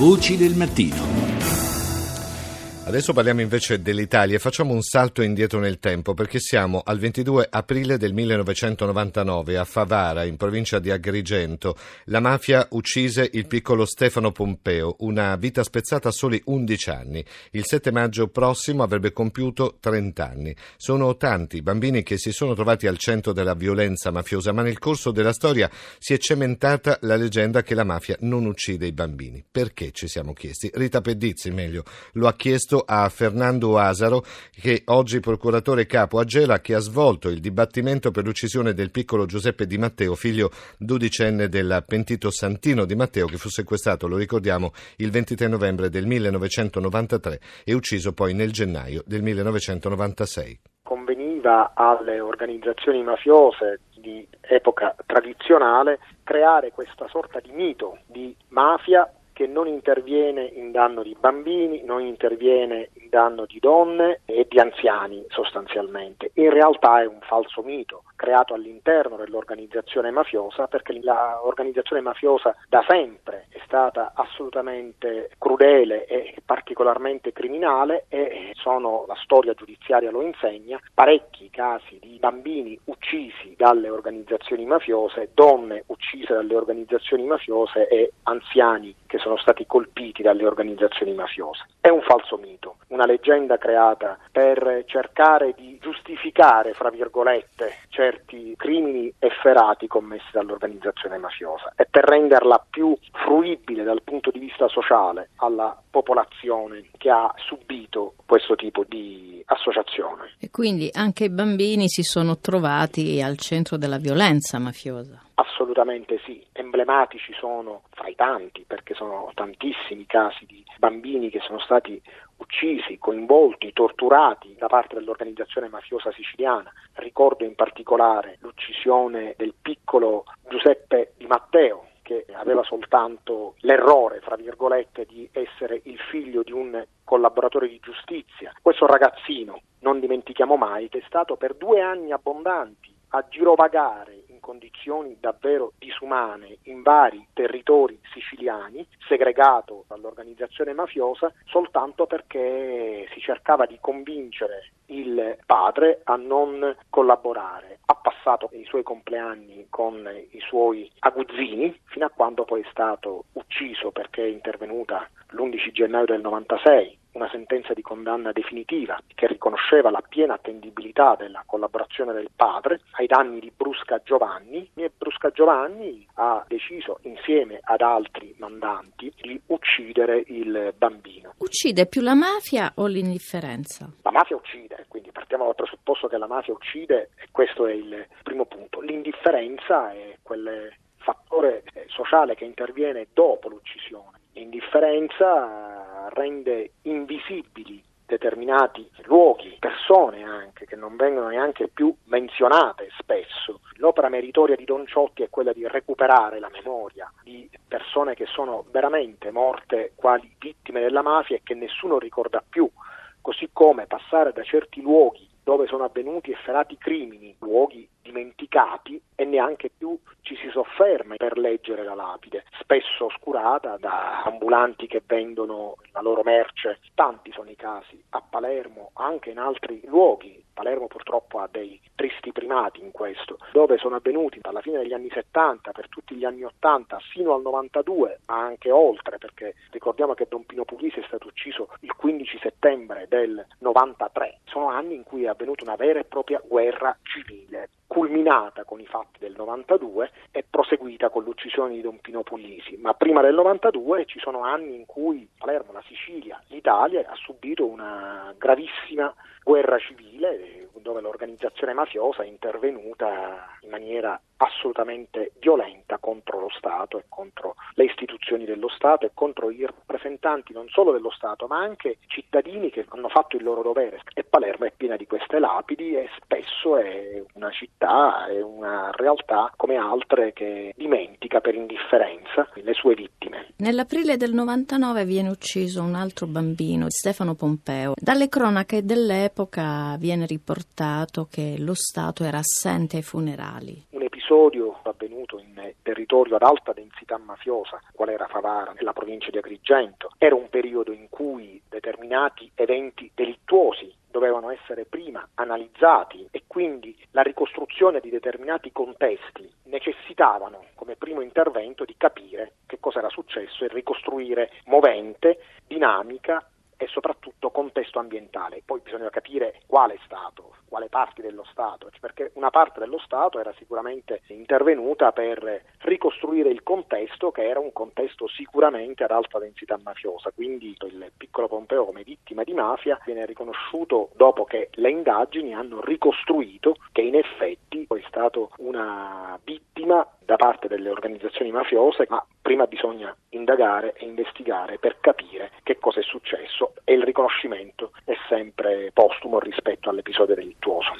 Voci del mattino. Adesso parliamo invece dell'Italia e facciamo un salto indietro nel tempo perché siamo al 22 aprile del 1999 a Favara, in provincia di Agrigento. La mafia uccise il piccolo Stefano Pompeo, una vita spezzata a soli 11 anni. Il 7 maggio prossimo avrebbe compiuto 30 anni. Sono tanti i bambini che si sono trovati al centro della violenza mafiosa, ma nel corso della storia si è cementata la leggenda che la mafia non uccide i bambini. Perché ci siamo chiesti? Rita Pedizzi, meglio, lo ha chiesto a Fernando Asaro, che oggi procuratore capo a Gela, che ha svolto il dibattimento per l'uccisione del piccolo Giuseppe Di Matteo, figlio dodicenne del pentito Santino Di Matteo, che fu sequestrato, lo ricordiamo, il 23 novembre del 1993 e ucciso poi nel gennaio del 1996. Conveniva alle organizzazioni mafiose di epoca tradizionale creare questa sorta di mito di mafia che non interviene in danno di bambini, non interviene in danno di donne e di anziani sostanzialmente. In realtà è un falso mito creato all'interno dell'organizzazione mafiosa perché l'organizzazione mafiosa da sempre stata assolutamente crudele e particolarmente criminale e sono, la storia giudiziaria lo insegna, parecchi casi di bambini uccisi dalle organizzazioni mafiose, donne uccise dalle organizzazioni mafiose e anziani che sono stati colpiti dalle organizzazioni mafiose. È un falso mito, una leggenda creata per cercare di giustificare, fra virgolette, certi crimini efferati commessi dall'organizzazione mafiosa e per renderla più fruibile dal punto di vista sociale alla popolazione che ha subito questo tipo di associazione. E quindi anche i bambini si sono trovati al centro della violenza mafiosa. Assolutamente sì, emblematici sono fra i tanti, perché sono tantissimi casi di bambini che sono stati uccisi, coinvolti, torturati da parte dell'organizzazione mafiosa siciliana. Ricordo in particolare l'uccisione del piccolo Giuseppe Di Matteo, aveva soltanto l'errore, fra virgolette, di essere il figlio di un collaboratore di giustizia. Questo ragazzino, non dimentichiamo mai, che è stato per due anni abbondanti a girovagare condizioni davvero disumane in vari territori siciliani, segregato dall'organizzazione mafiosa, soltanto perché si cercava di convincere il padre a non collaborare. Ha passato i suoi compleanni con i suoi aguzzini fino a quando poi è stato ucciso perché è intervenuta l'11 gennaio del 96 una sentenza di condanna definitiva che riconosceva la piena attendibilità della collaborazione del padre ai danni di Brusca Giovanni e Brusca Giovanni ha deciso insieme ad altri mandanti di uccidere il bambino. Uccide più la mafia o l'indifferenza? La mafia uccide, quindi partiamo dal presupposto che la mafia uccide e questo è il primo punto. L'indifferenza è quel fattore sociale che interviene dopo l'uccisione. L'indifferenza rende invisibili determinati luoghi, persone anche, che non vengono neanche più menzionate spesso. L'opera meritoria di Don Ciotti è quella di recuperare la memoria di persone che sono veramente morte quali vittime della mafia e che nessuno ricorda più, così come passare da certi luoghi dove sono avvenuti efferati crimini, luoghi dimenticati e neanche più ci si sofferma per leggere la lapide, spesso oscurata da ambulanti che vendono la loro merce. Tanti sono i casi a Palermo, anche in altri luoghi. Palermo purtroppo ha dei tristi primati in questo, dove sono avvenuti dalla fine degli anni 70 per tutti gli anni 80 fino al 92, ma anche oltre, perché ricordiamo che Don Pino Puglisi è stato ucciso il 15 settembre del 93. Sono anni in cui è avvenuta una vera e propria guerra civile culminata con i fatti del 92 e proseguita con l'uccisione di Don Pino Puglisi. Ma prima del 92 ci sono anni in cui Palermo, la Sicilia, l'Italia ha subito una gravissima guerra civile dove l'organizzazione mafiosa è intervenuta in maniera assolutamente violenta contro lo Stato e contro le istituzioni dello Stato e contro i rappresentanti non solo dello Stato ma anche cittadini che hanno fatto il loro dovere e Palermo è piena di queste lapidi e spesso è una città, è una realtà come altre che dimentica per indifferenza le sue vittime. Nell'aprile del 99 viene ucciso un altro bambino, Stefano Pompeo. Dalle cronache dell'epoca viene riportato che lo Stato era assente ai funerali episodio avvenuto in territorio ad alta densità mafiosa, qual era Favara, nella provincia di Agrigento. Era un periodo in cui determinati eventi delittuosi dovevano essere prima analizzati e quindi la ricostruzione di determinati contesti necessitavano come primo intervento di capire che cosa era successo e ricostruire movente, dinamica e soprattutto contesto ambientale. Poi bisogna capire quale Stato, quale parti dello Stato, perché una parte dello Stato era sicuramente intervenuta per ricostruire il contesto che era un contesto sicuramente ad alta densità mafiosa, quindi il piccolo Pompeo come vittima di mafia viene riconosciuto dopo che le indagini hanno ricostruito che in effetti è stato una vittima da parte delle organizzazioni mafiose, ma prima bisogna indagare e investigare per capire che cosa è successo e il riconoscimento è sempre postumo rispetto all'episodio delittuoso.